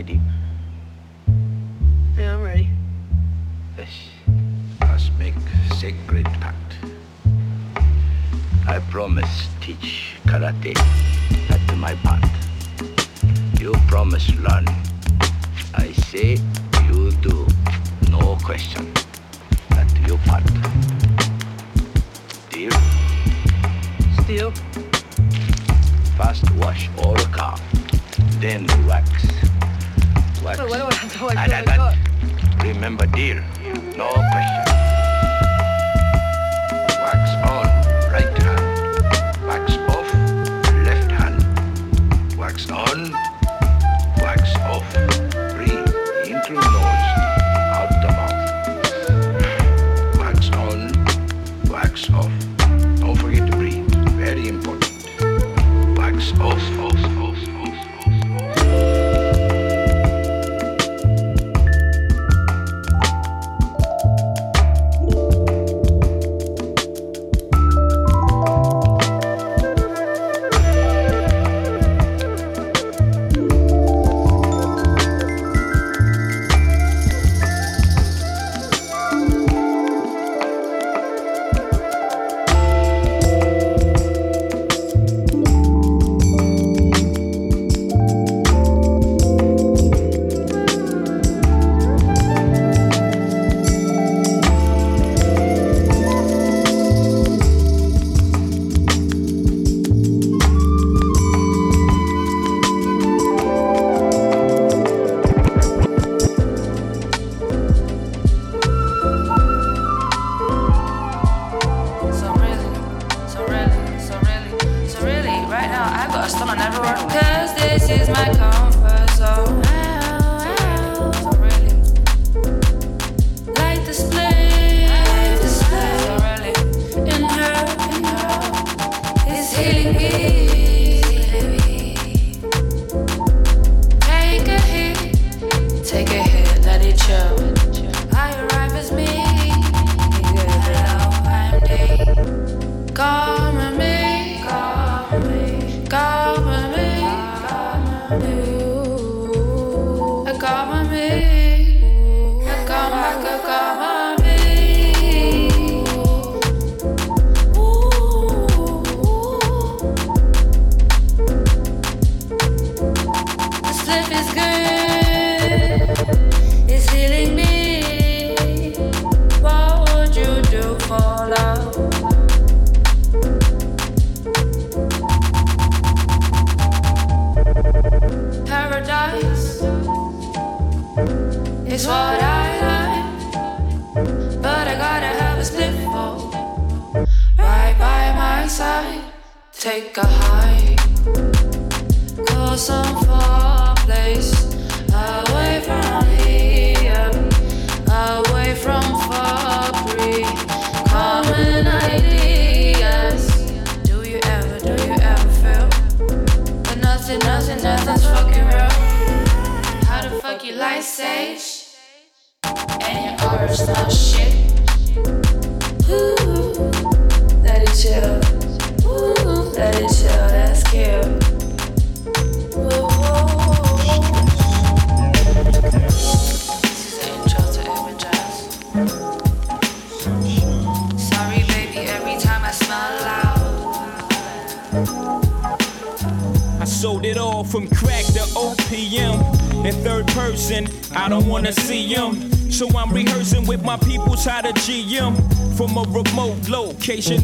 Ready? Yeah, I'm ready. Yes. Let's make sacred pact. I promise teach karate. That's my part. You promise learn. I say you do. No question. That's your part. Deal? Steel. First wash all car. Then wax. Wax. What I have to like fill that- the car? that- Remember deal. No question.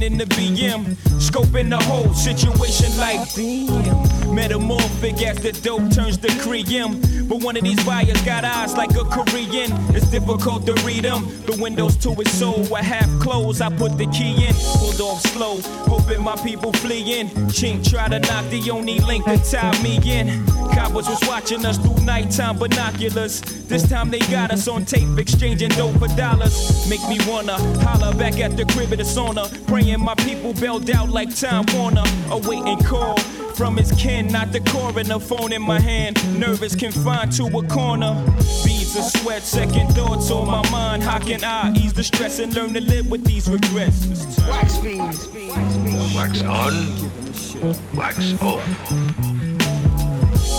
In the BM. Scoping the whole situation like. Metamorphic as the dope turns to cream. But one of these buyers got eyes like a Korean. It's difficult to read them. The windows to his soul were half closed. I put the key in, pulled off slow, hoping my people flee in. Chink try to knock the only link that tied me in. Coppers was watching us through nighttime binoculars. This time they got us on tape, exchanging dope for dollars. Make me wanna holler back at the crib of the sauna. Praying my people bailed out like Time Warner. Awaiting call from his kin, not the coroner. Phone in my hand, nervous, confined to a corner. Beads of sweat, second thoughts on my mind. How can I ease the stress and learn to live with these regrets? Wax fiends. Wax on, wax off.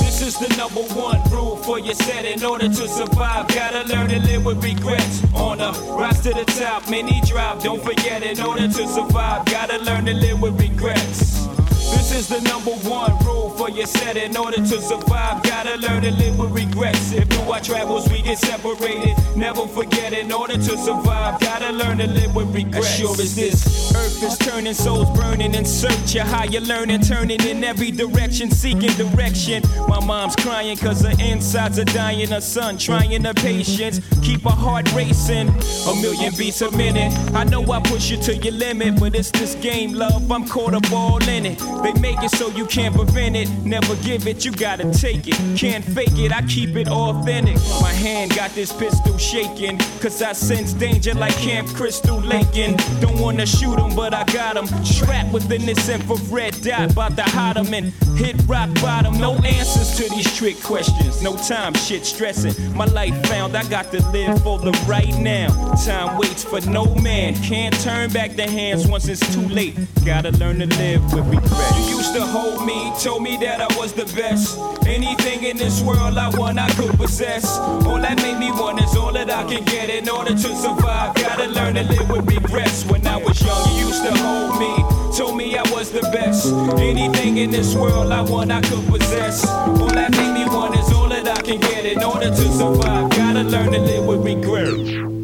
This is the number one rule for your set in order to survive. Gotta learn to live with regrets. On a rise to the top, many drop. Don't forget, in order to survive, gotta learn to live with regrets. This is the number one rule for your set in order to survive. Gotta learn to live with regrets. If through our travels we get separated, never forget in order to survive. Gotta learn to live with regrets. As sure as this earth is turning, souls burning in search of higher learning, turning in every direction, seeking direction. My mom's crying cause her insides are dying. Her son trying her patience, keep her heart racing. A million beats a minute. I know I push you to your limit, but it's this game, love. I'm caught up all in it. They make it so you can't prevent it. Never give it, you gotta take it. Can't fake it, I keep it authentic. My hand got this pistol shaking, cause I sense danger like Camp Crystal Lakin. Don't wanna shoot him, but I got him. Trapped within this infrared dot, about to hide him and hit rock bottom. No answers to these trick questions, no time, shit stressing. My life found, I got to live for the right now. Time waits for no man, can't turn back the hands once it's too late. Gotta learn to live with regret. Used to hold me, told me that I was the best. Anything in this world I want, I could possess. All that made me want is all that I can get in order to survive. Gotta learn to live with regrets. When I was young, you used to hold me, told me I was the best. Anything in this world I want, I could possess. All that made me want is all that I can get in order to survive. Gotta learn to live with regrets.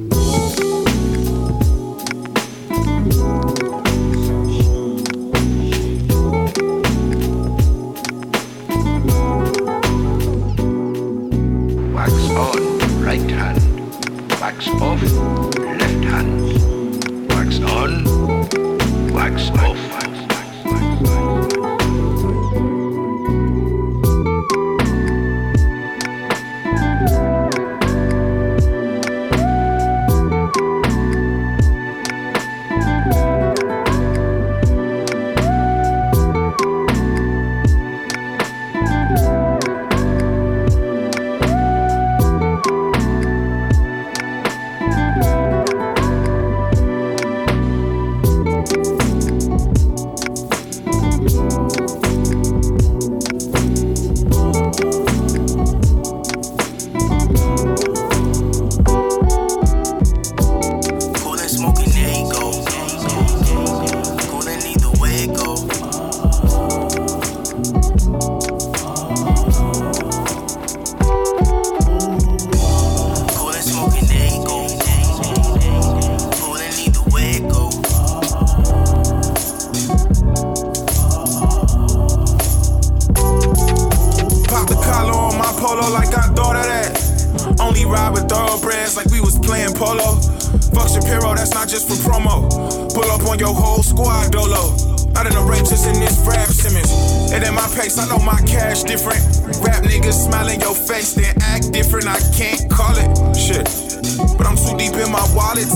tracks of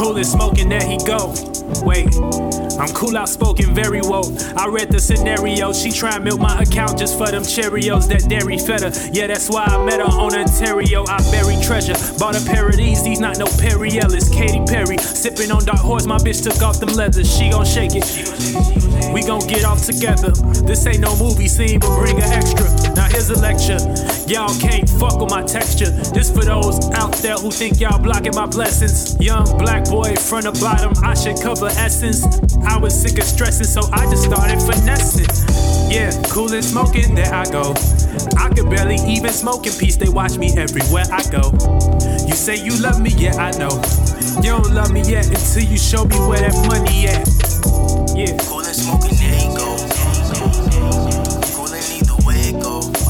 go. Cool and smoking, there he go. Wait. I'm cool, outspoken, very woke. I read the scenario. She try and milk my account just for them Cheerios that dairy fed her. Yeah, that's why I met her on Ontario. I buried treasure. Bought a pair of these, these not no Perry Ellis. Katy Perry. Sipping on dark horse, my bitch took off them leathers. She gon' shake it. We gon' get off together. This ain't no movie scene, but bring an extra. Now here's a lecture. Y'all can't fuck with my texture. This for those out there who think y'all blocking my blessings. Young black boy, from the bottom, I should cover essence. Was sick of stressing, so I just started finessing. Yeah, cool and smoking, there I go. I could barely even smoke in peace, they watch me everywhere I go. You say you love me, yeah, I know. You don't love me yet until you show me where that money at. Yeah. Cool and smoking, there you go. Cool and either way it go.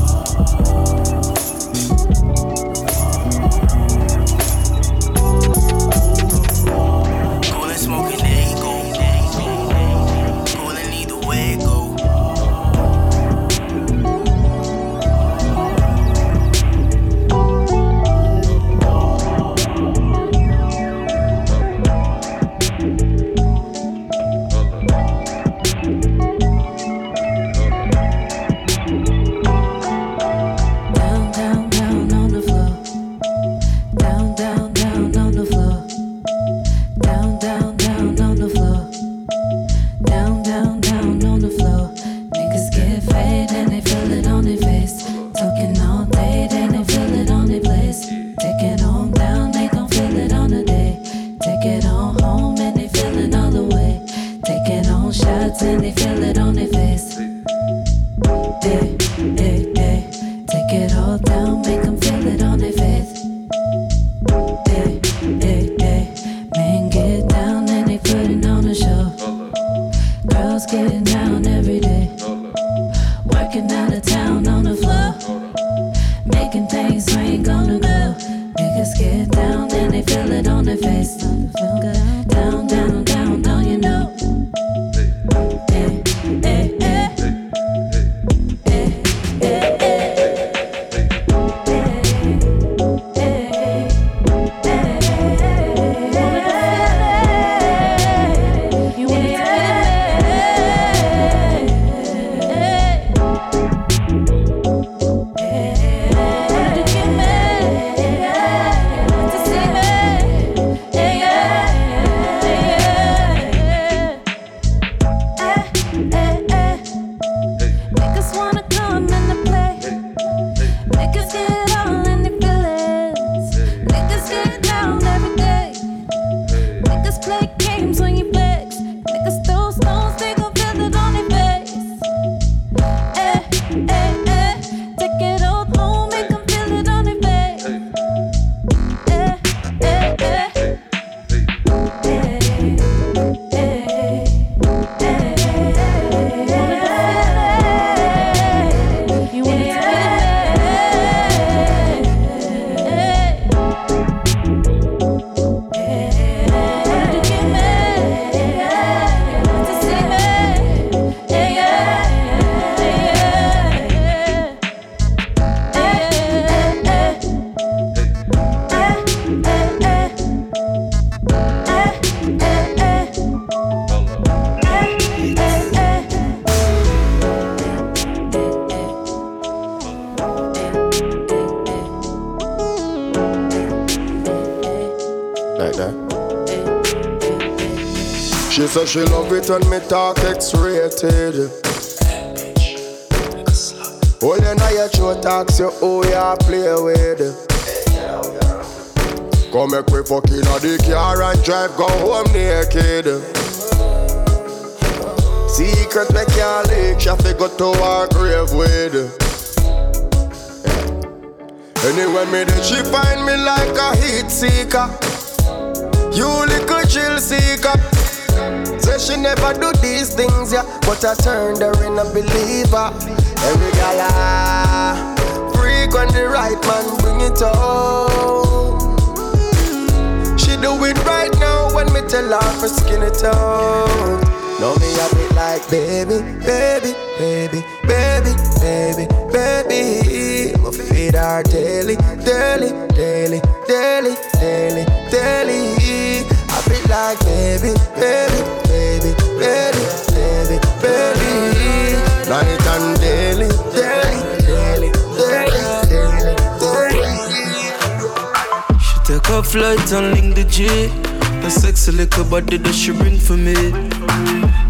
She love it when me talk X-rated. Oh, you know your show talks you who you play with. Come make we fuck inna the car and drive go home naked. Secret make your leak, she fi go to our grave with. Anyway, me then she find me like a heat seeker. You little chill seeker. She never do these things, yeah. But I turned her in a believer. Every gal ah, freak when the right man bring it home. She do it right now when me tell her for skin it out. Know me a bit like baby, baby, baby, baby, baby, baby. Me feed her daily, daily, daily, daily, daily, daily. Feel like baby, baby baby, baby, baby, baby. Night and daily, daily, daily, daily, daily, daily. She take a flight and link the G. The sexy little body that she bring for me.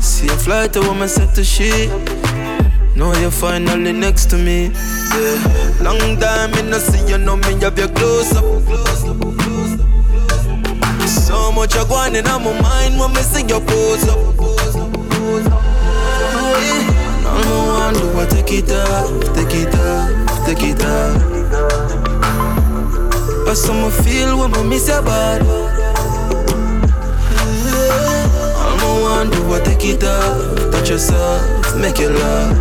See a flight, a woman set to she. Now you're finally next to me. Yeah. Long time in no see you know me have your close up. So much I go on in my mind when me see your pose up. All me want do I take it off, take it off, take it off. I saw me feel when me miss your body. All want do I take it off, touch yourself, make you love.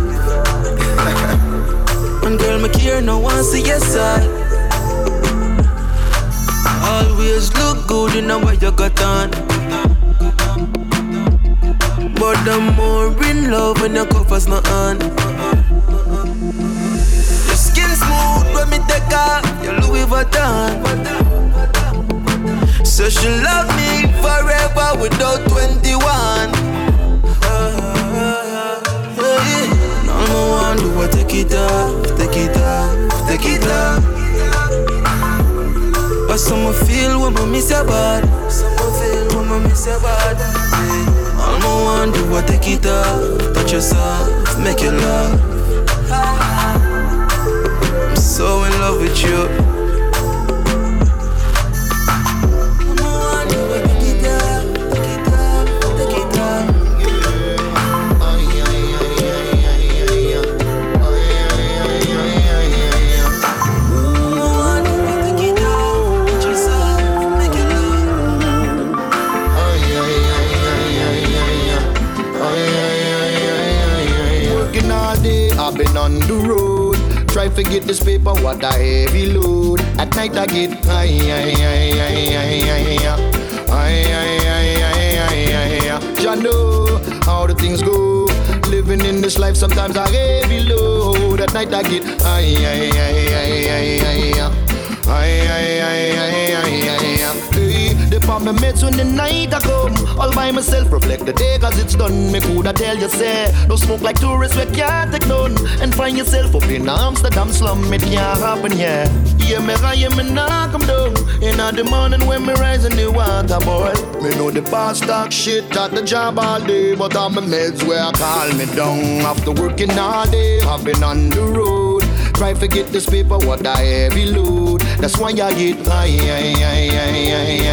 and girl, me care no one see your side. Always look good in what you got on. But I'm more in love when your covers not on. Your skin smooth when me take off your Louis Vuitton. So she love me forever without 21. No, no one do take it off, take it off, take it off. Some feel when I miss your body. Some feel when I miss your body. All my want do I take it off, touch yourself, make you love. I'm so in love with you. To get this paper, what a heavy load. At night I get high, high, high, high, high, high, high, high, high, high, You know how the things go. Living in this life, sometimes I heavy load. At night I get high, high, high, high, high, high, high, high, high, high, Pop me meds when the night I come. All by myself, reflect the day cause it's done. Me coulda tell you say, don't smoke like tourists, we can't take none. And find yourself up in Amsterdam slum, it can't happen, yeah. Yeah, me high, me knock come down. In the morning when me rise in the water, boy. Me know the boss talk shit at the job all day, but I'm the meds where I call me down. After working all day, I've been on the road. Try forget this paper, what I heavy load. That's why I get high, high, high, high,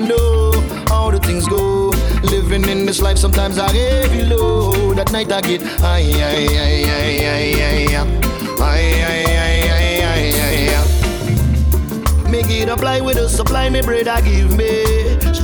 know how the things go. Living in this life, sometimes I heavy load. At night I get high, Make it apply with the supply, me bread I give me.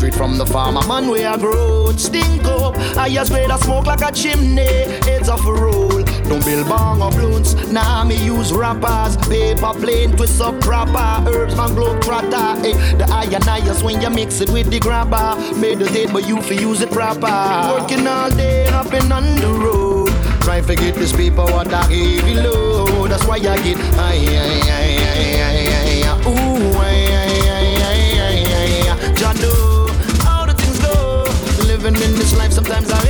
Straight from the farmer man where I grow. Stink up, I just grade a smoke like a chimney. It's off a roll. Don't build bong or balloons. Now nah, me use rappers. Paper plane, twist up proper. Herbs, man, globe trotter. Hey, eh. the ionize when you mix it with the grabber. Meditate, but you fi use it proper. Working all day, hopping on the road. Trying to get this paper what I give you low. That's why I get high, high, high, high, high, sometimes I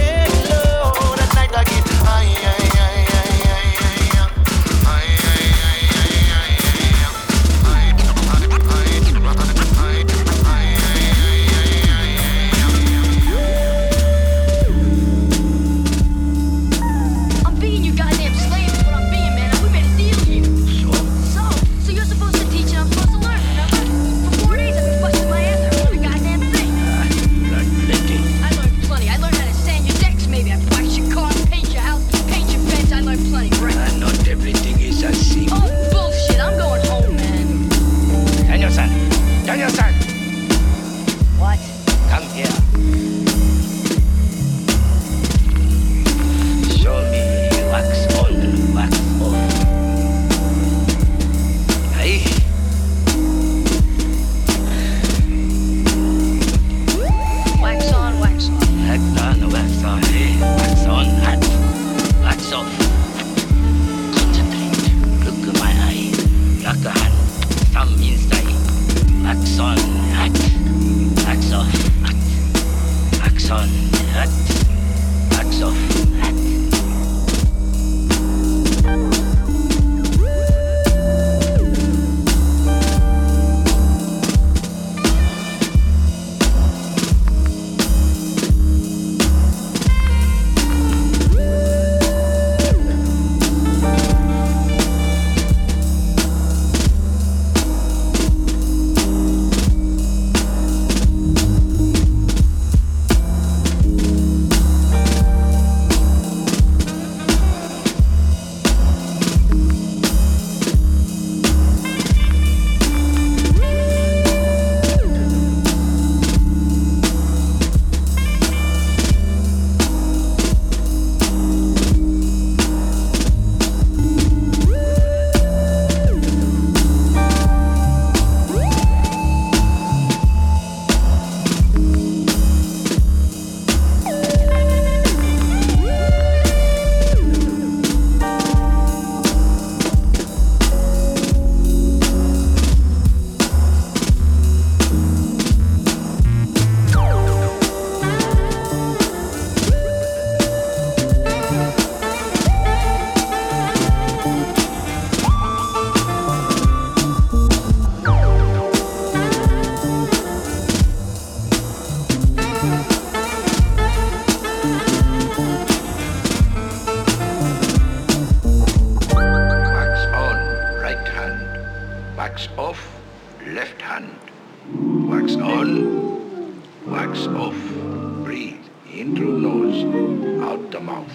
off, left hand. Wax on, wax off. Breathe in through nose, out the mouth.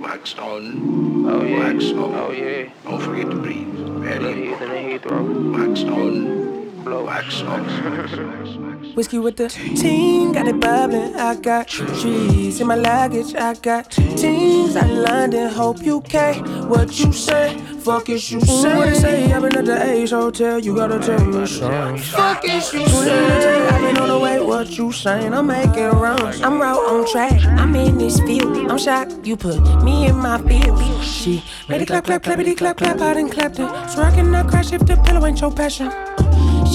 Wax on, oh, yeah. wax off. Oh, yeah. Don't forget to breathe. Very important. Wax on. Blow. Wax off. Whiskey with the team, got it bubbling. I got trees in my luggage. I got teams out in London. Hope you care what you say. Fuck is you say? What it say? I've been at the Ace Hotel. You gotta tell me something. Fuck is you say? I've been on the way. What you saying? I'm making rounds. I'm right on track. I'm in this field. I'm shocked you put me in my field. She ready clap clap clappity clap clap. I done clapped it. So I cannot crash if the pillow ain't your passion.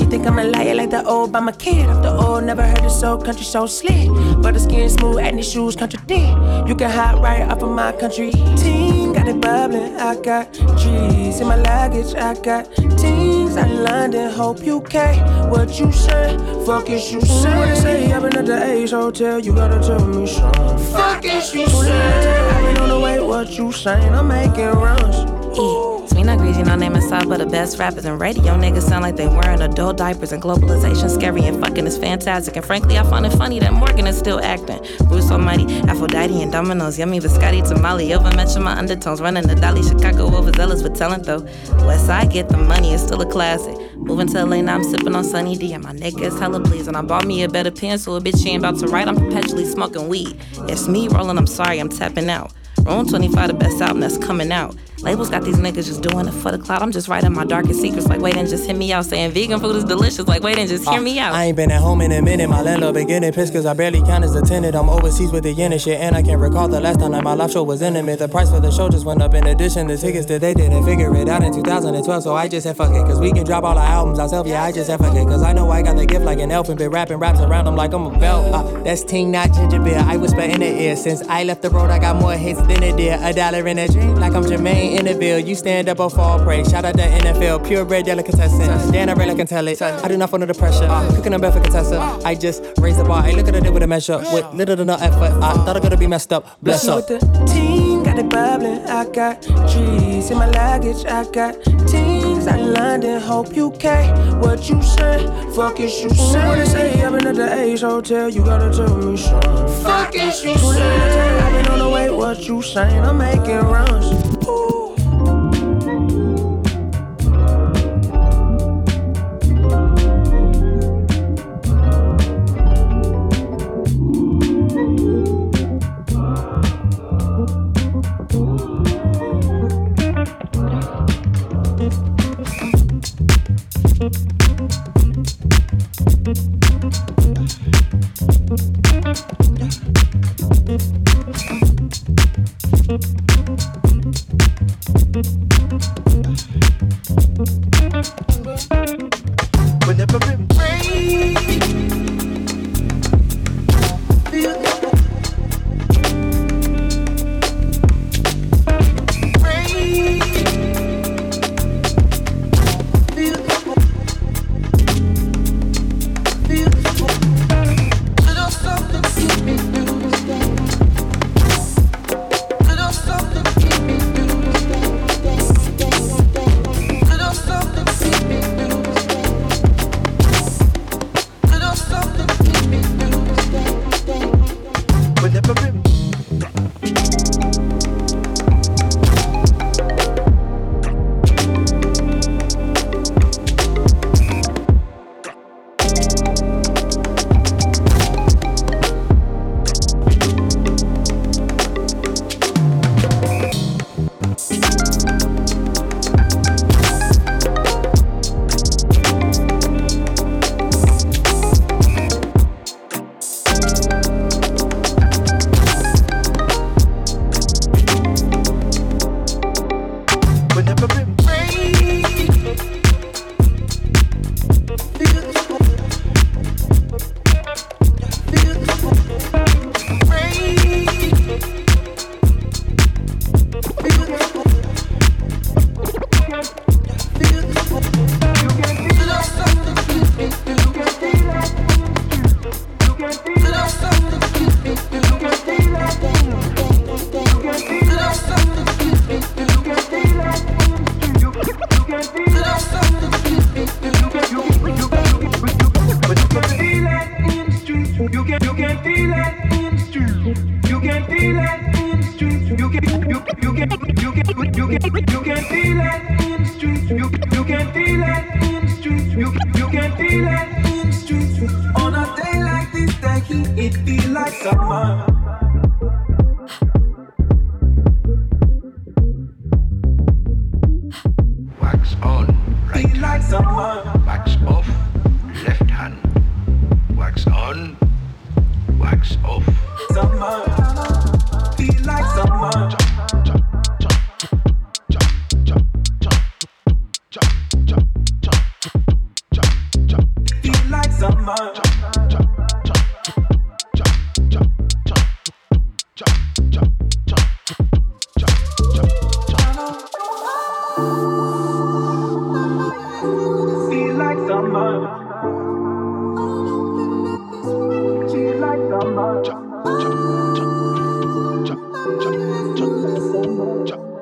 Think I'm a liar like the old Obama kid. After all, never heard it so country so slick. But the skin smooth and the shoes contradict. You can hide right up in my country. Team got it bubbling. I got trees in my luggage. I got teens out in London. Hope you care what you say. Fuck is you say? What it say? I've been at the Ace Hotel. You gotta tell me something. Fuck is you say? I've been on the way. What you saying? I'm making runs. E. Me not greasy, no name inside, but the best rappers and radio niggas sound like they wearing adult diapers and globalization scary and fucking is fantastic. And frankly, I find it funny that Morgan is still acting. Bruce Almighty, Aphrodite and Dominoes, yummy biscotti tamale. Over mention my undertones, running the Dolly Chicago overzealous with talent though. West Side get the money, it's still a classic. Moving to LA now, I'm sipping on Sunny D, and my nigga is hella pleased. And I bought me a better pen, so a bitch she ain't about to write. I'm perpetually smoking weed. It's me rolling, I'm sorry, I'm tapping out. Room 25, the best album that's coming out. Labels got these niggas just doing it for the cloud. I'm just writing my darkest secrets, like wait and just hit me out. Saying vegan food is delicious, like wait and just hear me out. I ain't been at home in a minute. My landlord been getting pissed cause I barely count as a tenant. I'm overseas with the yen and shit. And I can't recall the last time that my live show was intimate. The price for the show just went up in addition. The tickets that they didn't figure it out in 2012. So I just said fuck it. Cause we can drop all our albums ourselves. Yeah, I just said fuck it. Cause I know I got the gift like an elf and been rapping raps around them like I'm a belt. Uh, that's ting, not ginger beer. I whisper in the ear. Since I left the road, I got more hits than a deer. A dollar in a drink like I'm Jermaine in the bill. You stand up or fall prey. Shout out the NFL, purebred delicatessen. Dan, I really can tell it. I do not fall under the pressure. Cooking up for contestant. I just raise the bar. I look at it with a measure. With little to no effort. I thought I could be messed up. Bless up. With the team, got it bubbling. I got trees in my luggage. I got teams out in London. Hope you care what you say. Fuck is you say? What it say? I've been at the Ace Hotel. You gotta tell me something. Fuck is you say? I've been on the way. What you saying? I'm making runs. Ooh. Chao.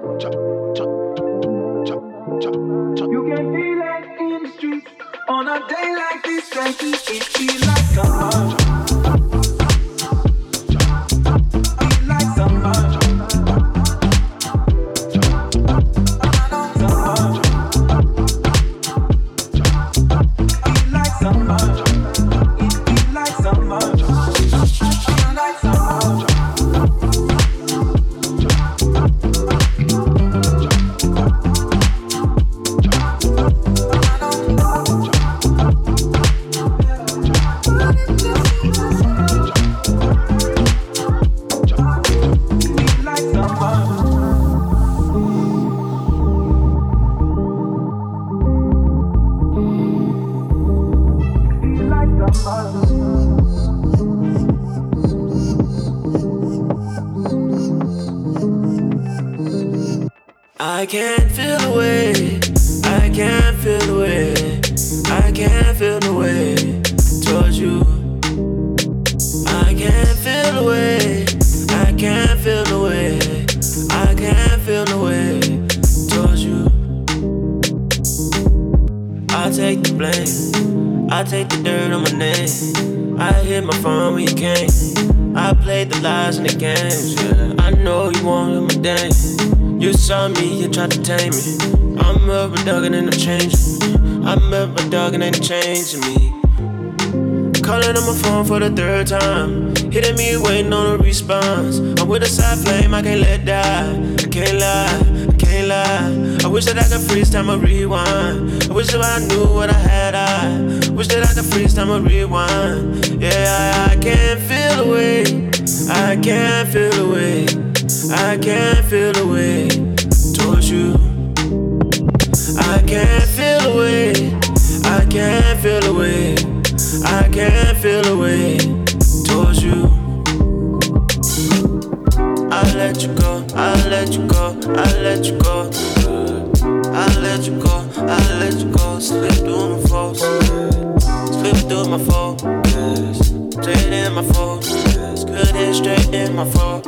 third time. Hitting me, waiting on a response. I'm with a side flame, I can't let die. I can't lie, I can't lie. I wish that I could freeze time and rewind. I wish that I knew what I had. I wish that I could freeze time and rewind. Yeah, I, I can't feel the way. I can't feel the way. I can't feel the way towards you. I can't. you go. I let you go. I let you go. Slip through my foes. Slip through my foes. Straight in my foes. Good hit straight in my foes.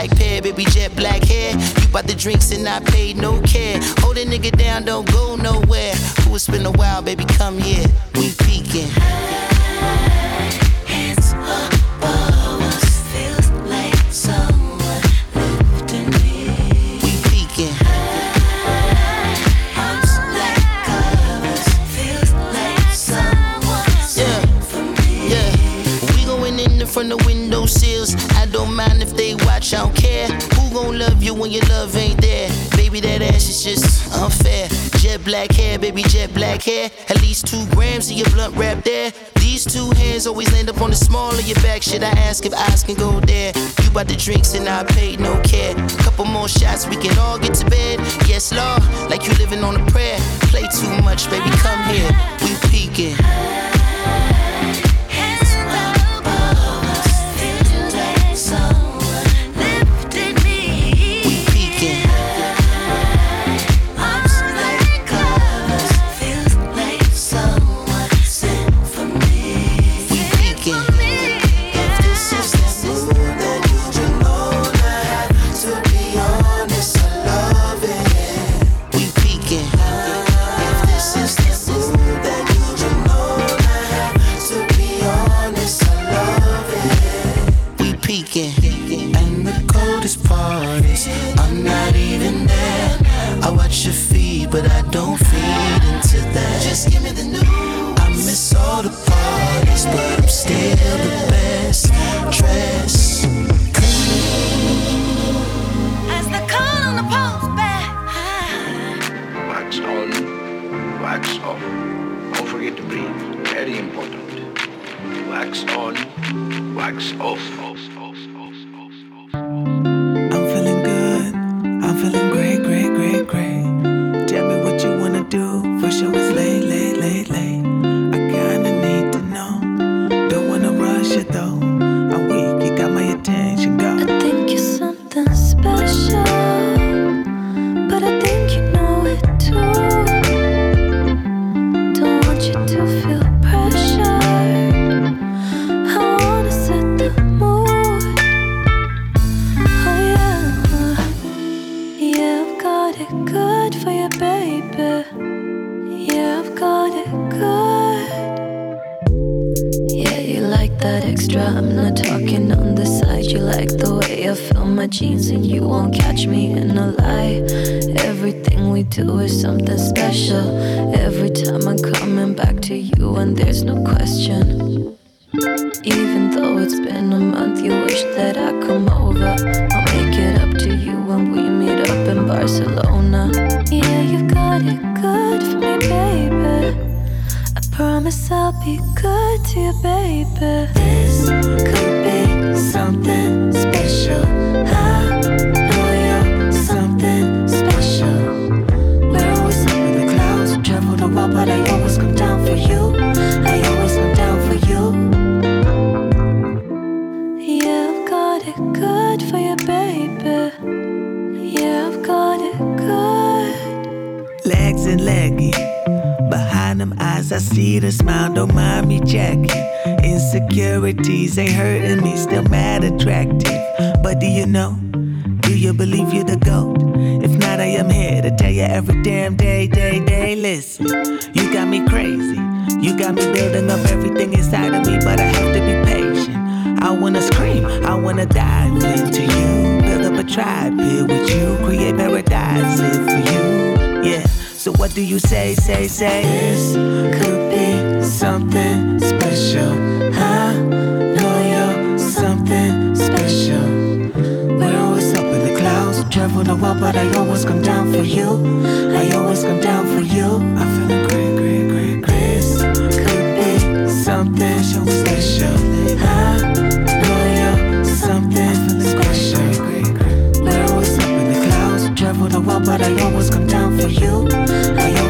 Like baby, jet black hair. You bought the drinks and I paid no care. Hold a nigga down, don't go nowhere. Ooh, it's been a while, baby, come here. Hands always land up on the small of your back. Should I ask if eyes can go there? You bought the drinks and I paid no care. Couple more shots, we can all get to bed. Yes, Lord, like you living on a prayer. Play too much, baby, come here. We peeking. Got it good for you, baby. Yeah, I've got it good. Legs and leggy. Behind them eyes, I see the smile. Don't mind me checking. Insecurities ain't hurting me, still mad attractive. But do you know? Do you believe you're the GOAT? If not, I am here to tell you every damn day, day, day. Listen, you got me crazy. You got me building up everything inside of me, but I have to be patient. I wanna scream, I wanna dive into you. Build up a tribe here with you, create paradise live for you. Yeah, so what do you say, say, say? This could be something special. I know you're something special. We're always up in the clouds, travel the world, but I always come down for you. I always come down for you. I'm feeling great, great, great, great. This could be something special. I I always come down for you. I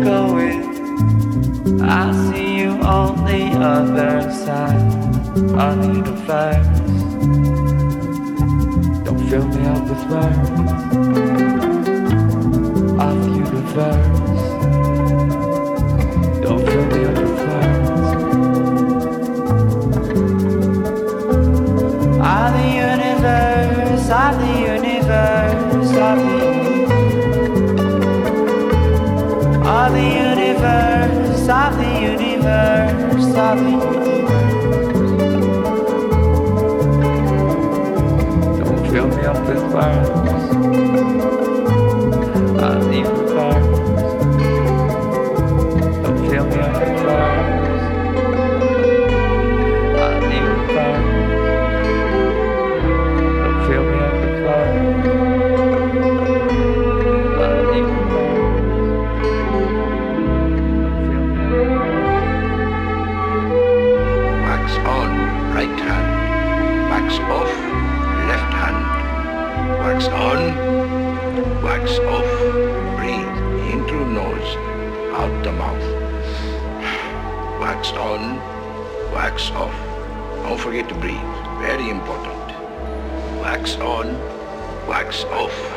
going. I see you on the other side of the universe. Don't fill me up with words of the universe. Don't fill me up with words. Of the universe, of the universe, of the sabem. Don't kill me, I'm this fire. wax on, wax off. Don't forget to breathe. Very important. Wax on, wax off.